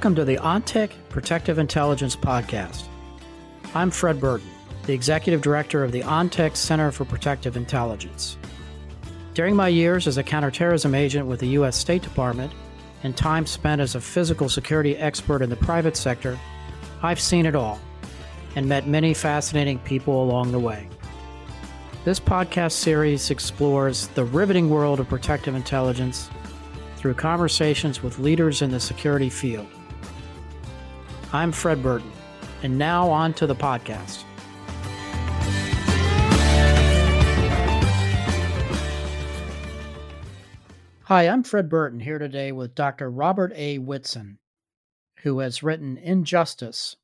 Welcome to the ONTIC Protective Intelligence Podcast. I'm Fred Burton, the Executive Director of the ONTIC Center for Protective Intelligence. During my years as a counterterrorism agent with the U.S. State Department and time spent as a physical security expert in the private sector, I've seen it all and met many fascinating people along the way. This podcast series explores the riveting world of protective intelligence through conversations with leaders in the security field. I'm Fred Burton, and now on to the podcast. Hi, I'm Fred Burton here today with Dr. Robert A. Whitson, who has written Injustice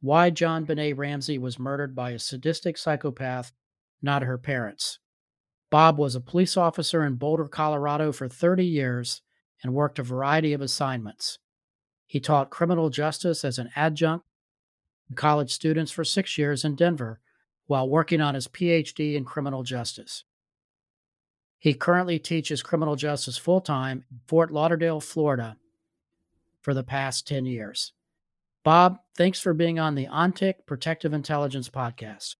Why JonBenét Ramsey Was Murdered by a Sadistic Psychopath, Not Her Parents. Bob was a police officer in Boulder, Colorado for 30 years and worked a variety of assignments. He taught criminal justice as an adjunct to college students for six years in Denver while working on his PhD in criminal justice. He currently teaches criminal justice full time in Fort Lauderdale, Florida for the past 10 years. Bob, thanks for being on the ONTIC Protective Intelligence Podcast.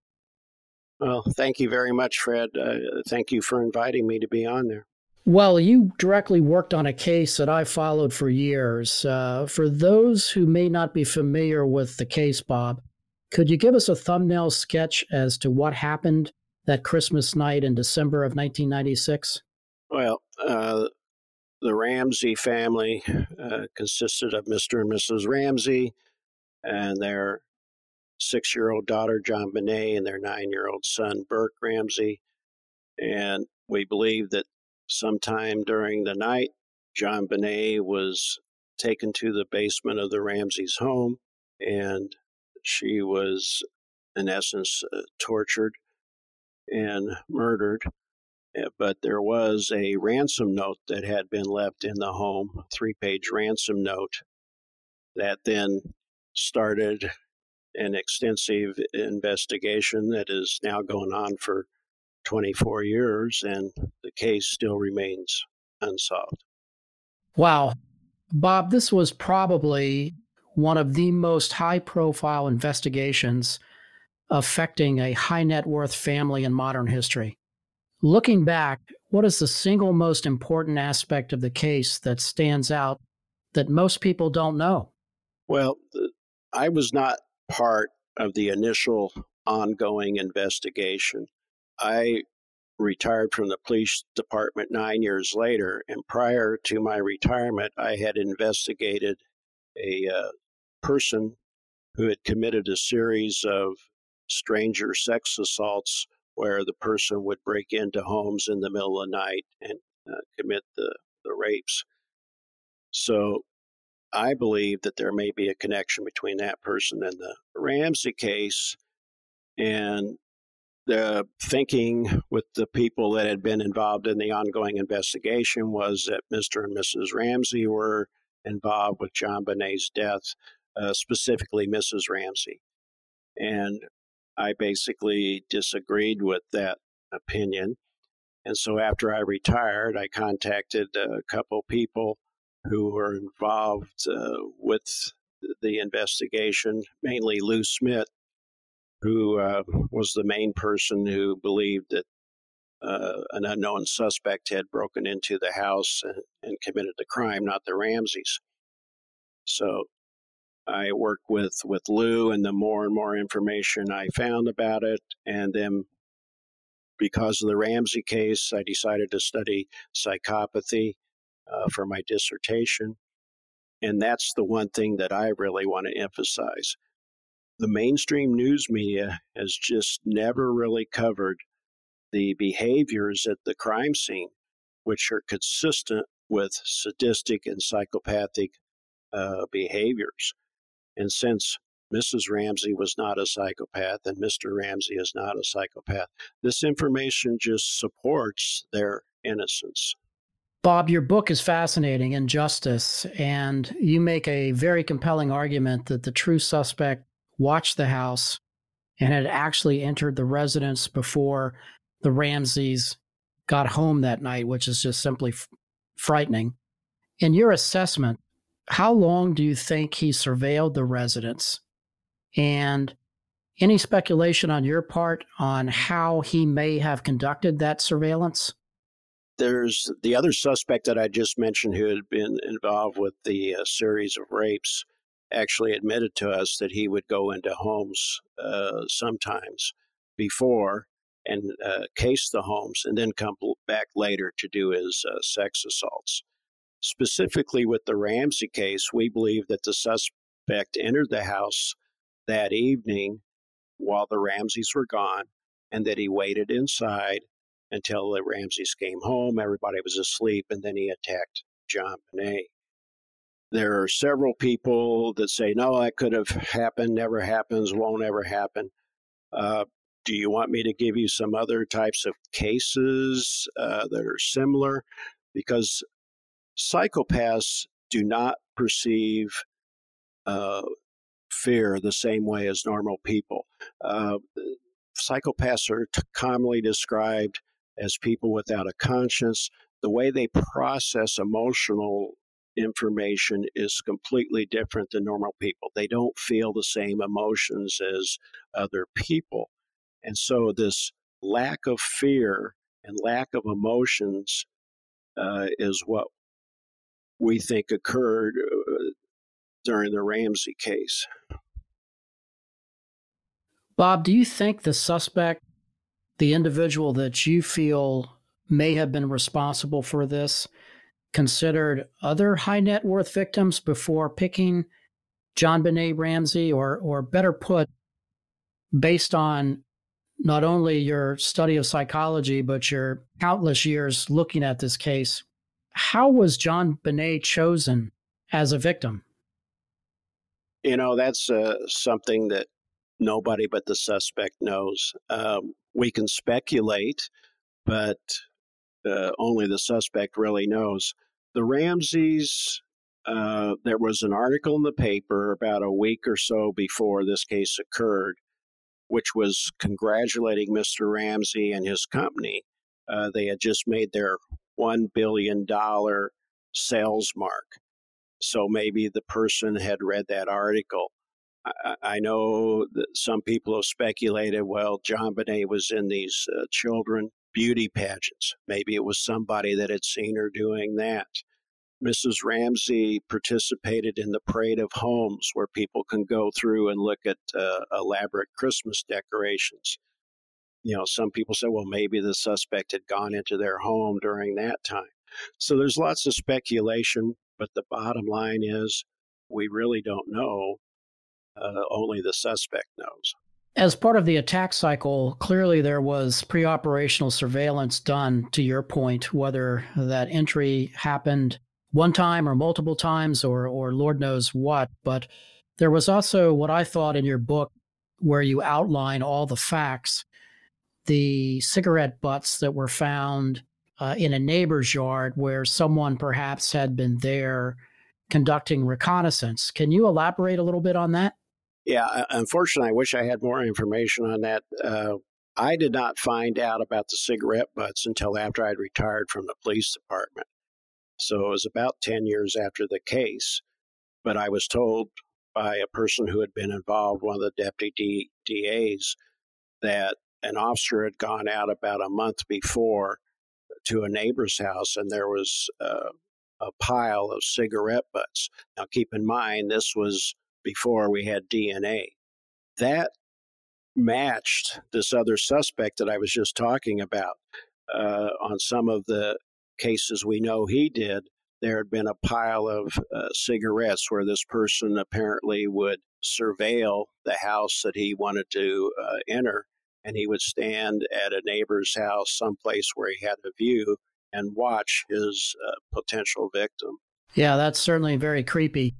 Well, thank you very much, Fred. Uh, thank you for inviting me to be on there. Well, you directly worked on a case that I followed for years. Uh, for those who may not be familiar with the case, Bob, could you give us a thumbnail sketch as to what happened that Christmas night in December of 1996? Well, uh, the Ramsey family uh, consisted of Mr. and Mrs. Ramsey and their six year old daughter, JonBenét, and their nine year old son, Burke Ramsey. And we believe that sometime during the night, JonBenét was taken to the basement of the Ramsey's home and she was, in essence, uh, tortured and murdered. Eh, but there was a ransom note that had been left in the home, three page ransom note, that then started an extensive investigation that is now going on for 24 years, and the case still remains unsolved. Wow. Bob, this was probably one of the most high profile investigations affecting a high net worth family in modern history. Looking back, what is the single most important aspect of the case that stands out that most people don't know? Well, I was not part of the initial ongoing investigation. I retired from the police department nine years later, and prior to my retirement, I had investigated a uh, person who had committed a series of stranger sex assaults where the person would break into homes in the middle of the night and uh, commit the, the rapes. So I believe that there may be a connection between that person and the Ramsey case. And the thinking with the people that had been involved in the ongoing investigation was that Mr. and Mrs. Ramsey were involved with JonBenét's death, uh, specifically Mrs. Ramsey. And I basically disagreed with that opinion. And so after I retired, I contacted a couple people who were involved uh, with the investigation, mainly Lou Smith, who uh, was the main person who believed that uh, an unknown suspect had broken into the house and, and, committed the crime, not the Ramseys. So I worked with, with Lou, and the more and more information I found about it, and then because of the Ramsey case, I decided to study psychopathy uh, for my dissertation. And that's the one thing that I really want to emphasize the mainstream news media has just never really covered the behaviors at the crime scene, which are consistent with sadistic and psychopathic uh, behaviors. And since Mrs. Ramsey was not a psychopath and Mr. Ramsey is not a psychopath, this information just supports their innocence. Bob, your book is fascinating, Injustice, and you make a very compelling argument that the true suspect watched the house and had actually entered the residence before the Ramseys got home that night, which is just simply f- frightening. In your assessment, how long do you think he surveilled the residence? And any speculation on your part on how he may have conducted that surveillance? There's the other suspect that I just mentioned who had been involved with the uh, series of rapes actually admitted to us that he would go into homes uh, sometimes before and uh, case the homes and then come back later to do his uh, sex assaults. Specifically with the Ramsey case, we believe that the suspect entered the house that evening while the Ramseys were gone and that he waited inside until the Ramseys came home. Everybody was asleep, and then he attacked John JonBenét. There are several people that say, no, that could have happened, never happens, won't ever happen. Uh, do you want me to give you some other types of cases uh, that are similar? Because psychopaths do not perceive uh, fear the same way as normal people. Uh, psychopaths are t- commonly described as people without a conscience. The way they process emotional information is completely different than normal people. They don't feel the same emotions as other people. And so, this lack of fear and lack of emotions uh, is what we think occurred uh, during the Ramsey case. Bob, do you think the suspect, the individual that you feel may have been responsible for this, considered other high net worth victims before picking JonBenét Ramsey, or, or better put, based on not only your study of psychology, but your countless years looking at this case, how was JonBenét chosen as a victim? You know, that's uh, something that nobody but the suspect knows. Um, we can speculate, but uh, only the suspect really knows. The Ramseys, uh, there was an article in the paper about a week or so before this case occurred, which was congratulating Mr. Ramsey and his company. Uh, they had just made their $1 billion sales mark. So maybe the person had read that article. I, know that some people have speculated, well, JonBenét was in these uh, children beauty pageants. Maybe it was somebody that had seen her doing that. Mrs. Ramsey participated in the Parade of Homes, where people can go through and look at uh, elaborate Christmas decorations. You know, some people say, well, maybe the suspect had gone into their home during that time. So there's lots of speculation, but the bottom line is we really don't know. Uh, only the suspect knows. As part of the attack cycle, clearly there was pre operational surveillance done, to your point, whether that entry happened one time or multiple times or, or Lord knows what. But there was also what I thought in your book where you outline all the facts the cigarette butts that were found uh, in a neighbor's yard where someone perhaps had been there conducting reconnaissance. Can you elaborate a little bit on that? Yeah, unfortunately, I wish I had more information on that. Uh, I did not find out about the cigarette butts until after I'd retired from the police department. So it was about 10 years after the case. But I was told by a person who had been involved, one of the deputy DAs, that an officer had gone out about a month before to a neighbor's house and there was uh, a pile of cigarette butts. Now, keep in mind, this was before we had DNA. That matched this other suspect that I was just talking about. Uh, on some of the cases we know he did, there had been a pile of uh, cigarettes where this person apparently would surveil the house that he wanted to uh, enter, and he would stand at a neighbor's house, someplace where he had a view, and watch his uh, potential victim. Yeah, that's certainly very creepy.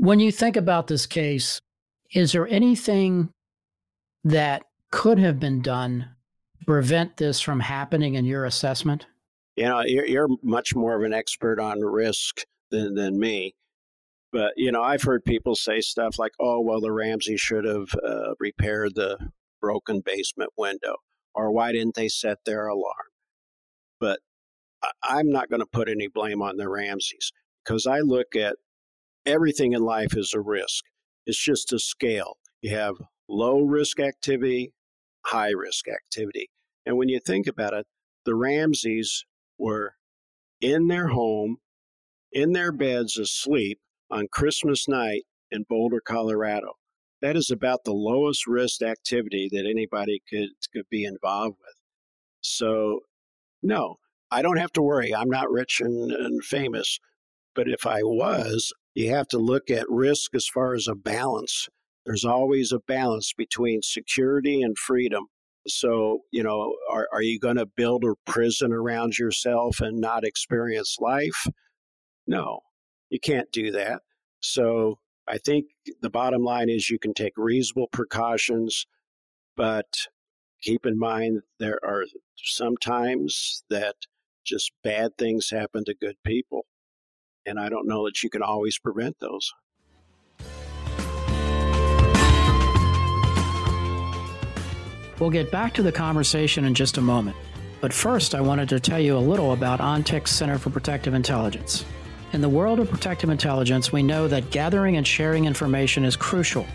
When you think about this case, is there anything that could have been done to prevent this from happening in your assessment? You know, you're, you're much more of an expert on risk than, than me. But, you know, I've heard people say stuff like, oh, well, the Ramsey should have uh, repaired the broken basement window, or why didn't they set their alarm? But I'm not going to put any blame on the Ramseys because I look at everything in life is a risk. It's just a scale. You have low risk activity, high risk activity. And when you think about it, the Ramseys were in their home, in their beds asleep on Christmas night in Boulder, Colorado. That is about the lowest risk activity that anybody could, could be involved with. So, no, I don't have to worry. I'm not rich and, and famous. But if I was, you have to look at risk as far as a balance. There's always a balance between security and freedom. So, you know, are, are you going to build a prison around yourself and not experience life? No, you can't do that. So, I think the bottom line is you can take reasonable precautions, but keep in mind there are sometimes that just bad things happen to good people. And I don't know that you can always prevent those. We'll get back to the conversation in just a moment. But first, I wanted to tell you a little about ONTIC's Center for Protective Intelligence. In the world of protective intelligence, we know that gathering and sharing information is crucial.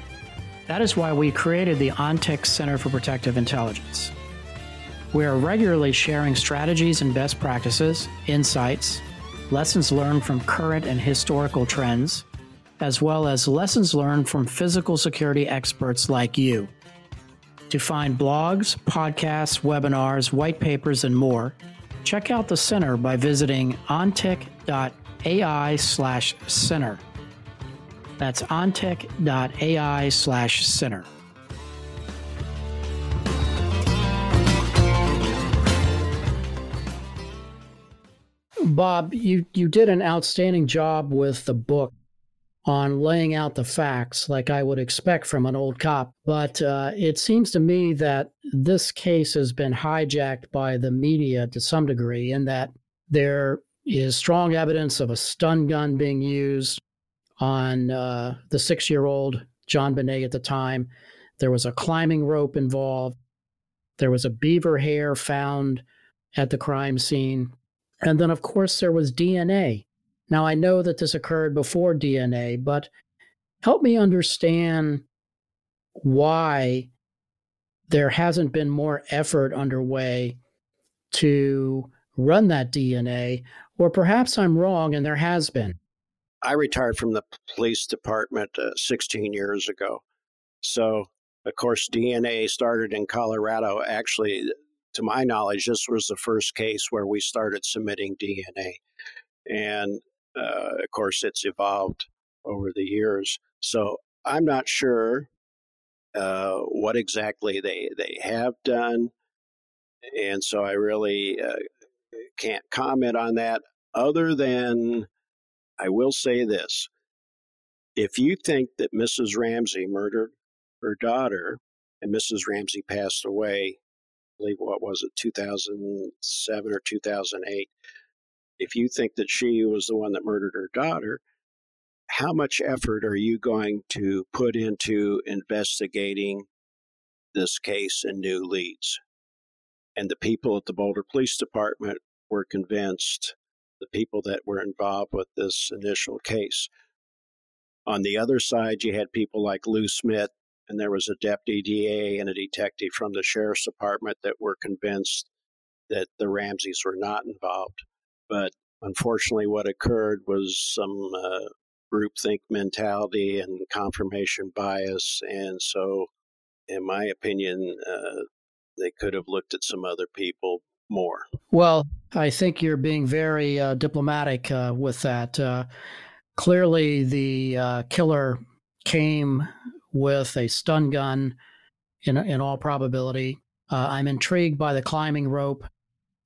That is why we created the ONTIC Center for Protective Intelligence. We are regularly sharing strategies and best practices, insights, lessons learned from current and historical trends, as well as lessons learned from physical security experts like you. To find blogs, podcasts, webinars, white papers, and more, check out the center by visiting ontic.ai slash center. That's ontic.ai slash center. Bob, you, you did an outstanding job with the book on laying out the facts like I would expect from an old cop. But uh, it seems to me that this case has been hijacked by the media to some degree, in that there is strong evidence of a stun gun being used on uh, the six year old JonBenét at the time. There was a climbing rope involved. There was a beaver hair found at the crime scene. And then, of course, there was DNA. Now, I know that this occurred before DNA, but help me understand why there hasn't been more effort underway to run that DNA, or perhaps I'm wrong and there has been. I retired from the police department uh, 16 years ago. So, of course, DNA started in Colorado. Actually, to my knowledge, this was the first case where we started submitting DNA. And uh, of course, it's evolved over the years. So I'm not sure uh, what exactly they, they have done. And so I really uh, can't comment on that other than I will say this. If you think that Mrs. Ramsey murdered her daughter and Mrs. Ramsey passed away believe what was it 2007 or 2008 if you think that she was the one that murdered her daughter how much effort are you going to put into investigating this case and new leads? And the people at the boulder police department were convinced the people that were involved with this initial case. On the other side you had people like lou smith and there was a deputy DA and a detective from the sheriff's department that were convinced that the Ramseys were not involved. But unfortunately, what occurred was some uh, groupthink mentality and confirmation bias. And so, in my opinion, uh, they could have looked at some other people more. Well, I think you're being very uh, diplomatic uh, with that. Uh, clearly, the uh, killer came with a stun gun in, in all probability. Uh, I'm intrigued by the climbing rope.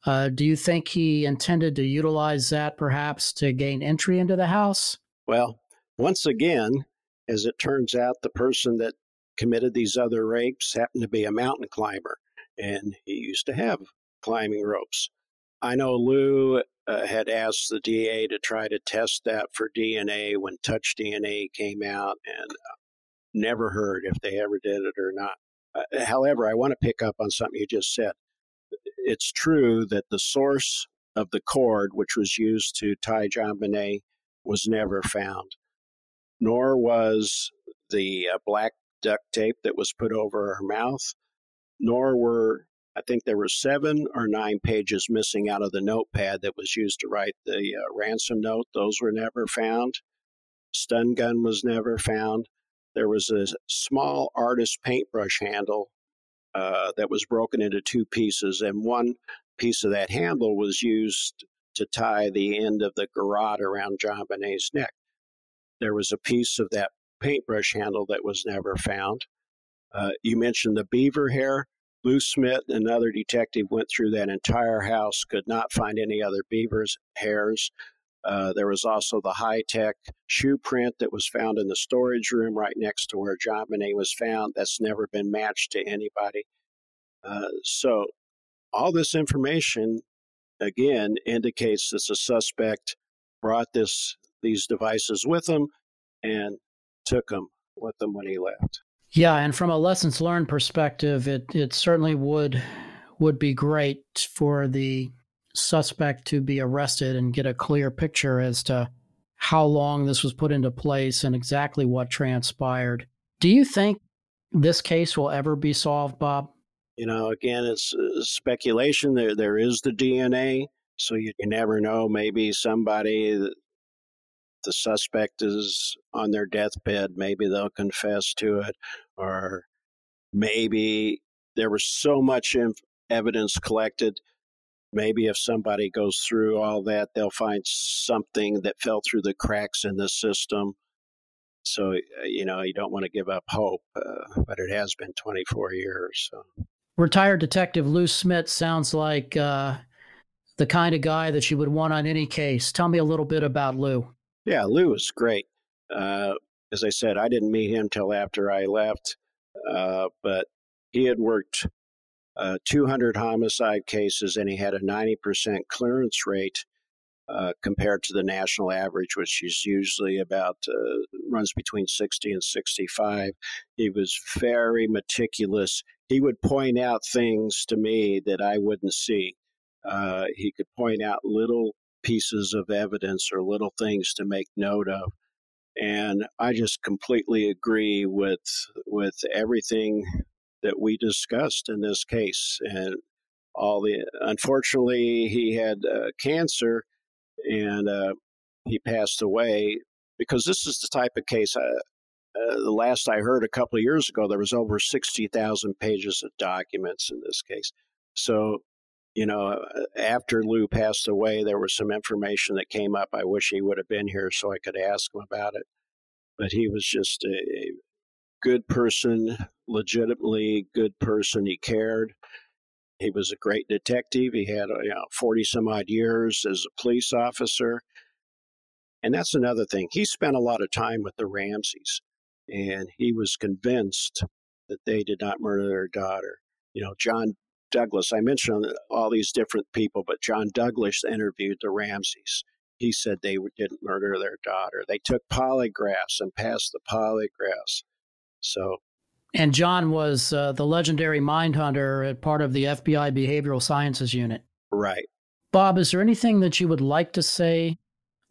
Uh, do you think he intended to utilize that perhaps to gain entry into the house? Well, once again, as it turns out, the person that committed these other rapes happened to be a mountain climber, and he used to have climbing ropes. I know Lou uh, had asked the DA to try to test that for DNA when Touch DNA came out, and never heard if they ever did it or not. Uh, however, I want to pick up on something you just said. It's true that the source of the cord, which was used to tie JonBenét, was never found. nor was the uh, black duct tape that was put over her mouth, nor were I think there were seven or nine pages missing out of the notepad that was used to write the uh, ransom note. Those were never found. Stun gun was never found. There was a small artist paintbrush handle uh, that was broken into two pieces, and one piece of that handle was used to tie the end of the garrote around JonBenét's neck. There was a piece of that paintbrush handle that was never found. Uh, you mentioned the beaver hair. Lou Smith, another detective, went through that entire house, could not find any other beaver's hairs. Uh, there was also the high tech shoe print that was found in the storage room right next to where JonBenét was found. That's never been matched to anybody. Uh, so, all this information, again, indicates that the suspect brought this these devices with him and took them with him when he left. Yeah, and from a lessons learned perspective, it it certainly would would be great for the suspect to be arrested and get a clear picture as to how long this was put into place and exactly what transpired. Do you think this case will ever be solved, Bob? You know, again, it's uh, speculation. There, there is the DNA, so you, you never know. Maybe somebody, the suspect is on their deathbed. Maybe they'll confess to it, or maybe there was so much inf- evidence collected maybe if somebody goes through all that, they'll find something that fell through the cracks in the system. So, uh, you know, you don't want to give up hope, uh, but it has been 24 years. So. Retired Detective Lou Smith sounds like uh, the kind of guy that you would want on any case. Tell me a little bit about Lou. Yeah, Lou is great. Uh, as I said, I didn't meet him till after I left, uh, but he had worked uh, 200 homicide cases, and he had a 90% clearance rate uh, compared to the national average, which is usually about uh, runs between 60 and 65. He was very meticulous. He would point out things to me that I wouldn't see. Uh, he could point out little pieces of evidence or little things to make note of and I just completely agree with with everything that we discussed in this case. And all the unfortunately, he had uh, cancer, and uh, he passed away because this is the type of case. Uh, uh the last I heard a couple of years ago, there was over sixty thousand pages of documents in this case. So, you know, uh, after Lou passed away, there was some information that came up. I wish he would have been here so I could ask him about it. But he was just a, good person, legitimately good person. He cared. He was a great detective. He had you know, 40 some odd years as a police officer. And that's another thing. He spent a lot of time with the Ramseys, and he was convinced that they did not murder their daughter. You know, John Douglas, I mentioned all these different people, but John Douglas interviewed the Ramseys. He said they didn't murder their daughter. They took polygraphs and passed the polygraphs. So, and John was uh, the legendary mind hunter at part of the FBI Behavioral Sciences Unit. Right. Bob, is there anything that you would like to say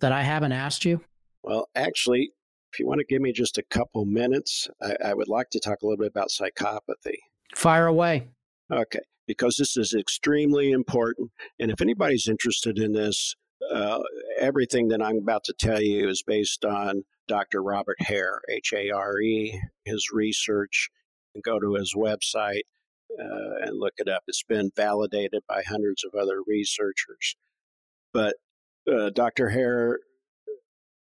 that I haven't asked you? Well, actually, if you want to give me just a couple minutes, I, I would like to talk a little bit about psychopathy. Fire away. Okay, because this is extremely important. And if anybody's interested in this, uh, everything that I'm about to tell you is based on Dr. Robert Hare, H A R E, his research, and go to his website uh, and look it up. It's been validated by hundreds of other researchers. But uh, Dr. Hare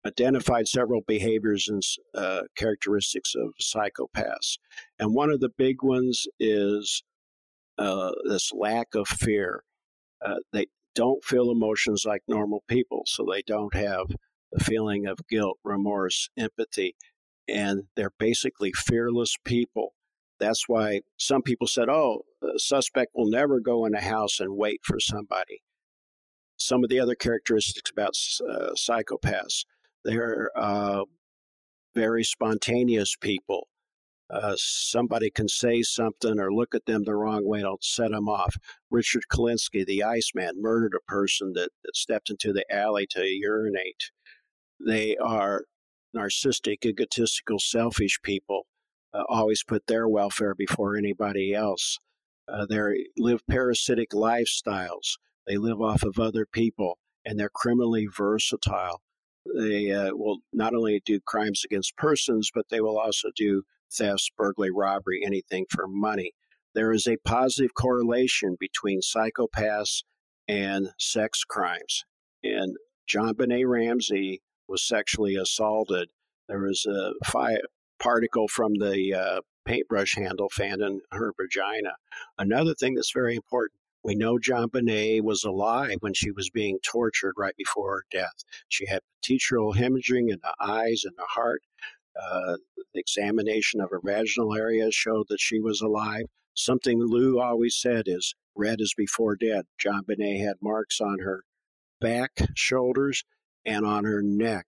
identified several behaviors and uh, characteristics of psychopaths. And one of the big ones is uh, this lack of fear. Uh, they don't feel emotions like normal people, so they don't have the feeling of guilt, remorse, empathy, and they're basically fearless people. That's why some people said, oh, the suspect will never go in a house and wait for somebody. Some of the other characteristics about uh, psychopaths, they're uh, very spontaneous people. Uh, somebody can say something or look at them the wrong way, it'll set them off. Richard Kuklinski, the Iceman, murdered a person that, that stepped into the alley to urinate. They are narcissistic, egotistical, selfish people uh, always put their welfare before anybody else. Uh, they live parasitic lifestyles. They live off of other people, and they're criminally versatile. They uh, will not only do crimes against persons, but they will also do thefts, burglary, robbery, anything for money. There is a positive correlation between psychopaths and sex crimes. And JonBenét Ramsey was sexually assaulted. There was a fi- particle from the uh, paintbrush handle found in her vagina. Another thing that's very important we know JonBenét was alive when she was being tortured right before her death. She had petechial hemorrhaging in the eyes and the heart. Uh, the examination of her vaginal area showed that she was alive. Something Lou always said is red is before dead. JonBenét had marks on her back, shoulders, and on her neck,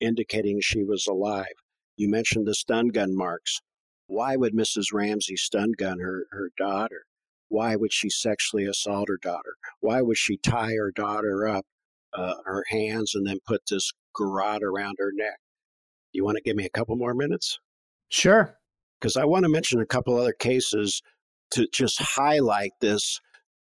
indicating she was alive. You mentioned the stun gun marks. Why would Mrs. Ramsey stun gun her, her daughter? Why would she sexually assault her daughter? Why would she tie her daughter up, uh, her hands, and then put this garrote around her neck? You want to give me a couple more minutes? Sure. Because I want to mention a couple other cases to just highlight this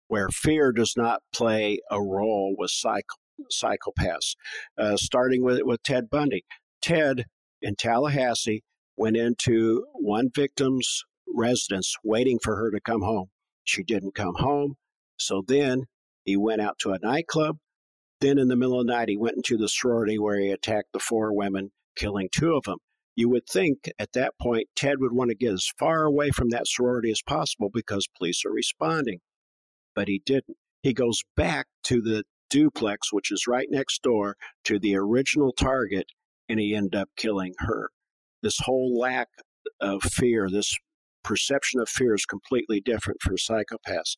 where fear does not play a role with psych- psychopaths, uh, starting with, with Ted Bundy. Ted in Tallahassee went into one victim's residence waiting for her to come home. She didn't come home. So then he went out to a nightclub. Then in the middle of the night, he went into the sorority where he attacked the four women, killing two of them. You would think at that point Ted would want to get as far away from that sorority as possible because police are responding. But he didn't. He goes back to the duplex, which is right next door to the original target, and he ended up killing her. This whole lack of fear, this perception of fear is completely different for psychopaths.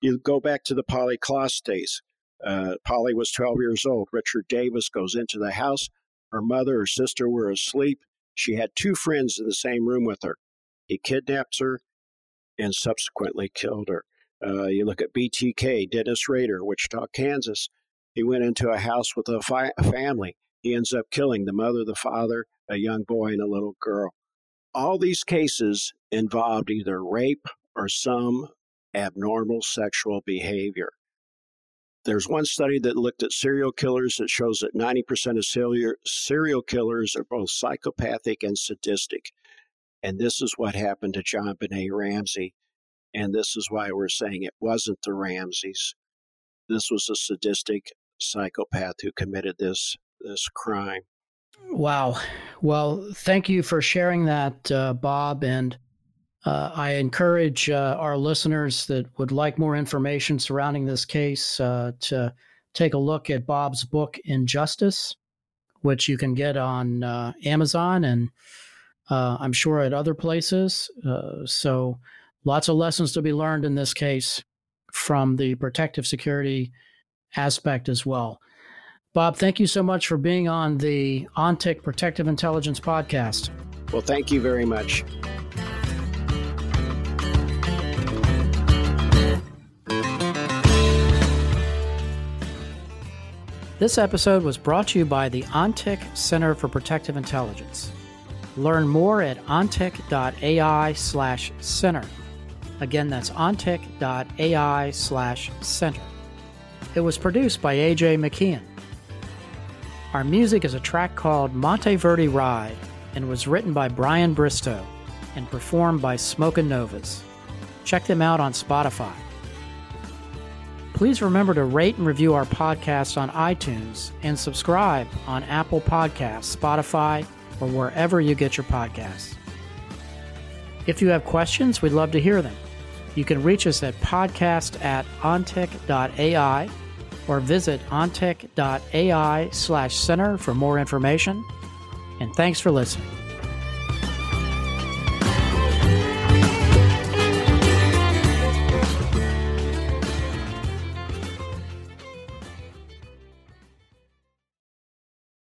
You go back to the Polly Klaas days. Uh, Polly was 12 years old. Richard Davis goes into the house. Her mother, her sister were asleep. She had two friends in the same room with her. He kidnaps her and subsequently killed her. Uh, you look at BTK, Dennis Rader, Wichita, Kansas. He went into a house with a, fi- a family. He ends up killing the mother, the father, a young boy, and a little girl. All these cases involved either rape or some abnormal sexual behavior. There's one study that looked at serial killers that shows that 90% of serial killers are both psychopathic and sadistic. And this is what happened to JonBenét Ramsey. And this is why we're saying it wasn't the Ramseys. This was a sadistic psychopath who committed this this crime. Wow. Well, thank you for sharing that, uh, Bob. And uh, I encourage uh, our listeners that would like more information surrounding this case uh, to take a look at Bob's book, Injustice, which you can get on uh, Amazon and uh, I'm sure at other places. so, lots of lessons to be learned in this case from the protective security aspect as well. Bob, thank you so much for being on the ONTIC Protective Intelligence podcast. Well, thank you very much. This episode was brought to you by the ONTIC Center for Protective Intelligence. Learn more at ontic.ai slash center. Again, that's ontic.ai slash center. It was produced by AJ McKeon. Our music is a track called Monteverdi Ride and was written by Brian Bristow and performed by Smokin' Novas. Check them out on Spotify. Please remember to rate and review our podcast on iTunes and subscribe on Apple Podcasts, Spotify, or wherever you get your podcasts. If you have questions, we'd love to hear them. You can reach us at podcast at ontic.ai or visit ontic.ai slash center for more information. And thanks for listening.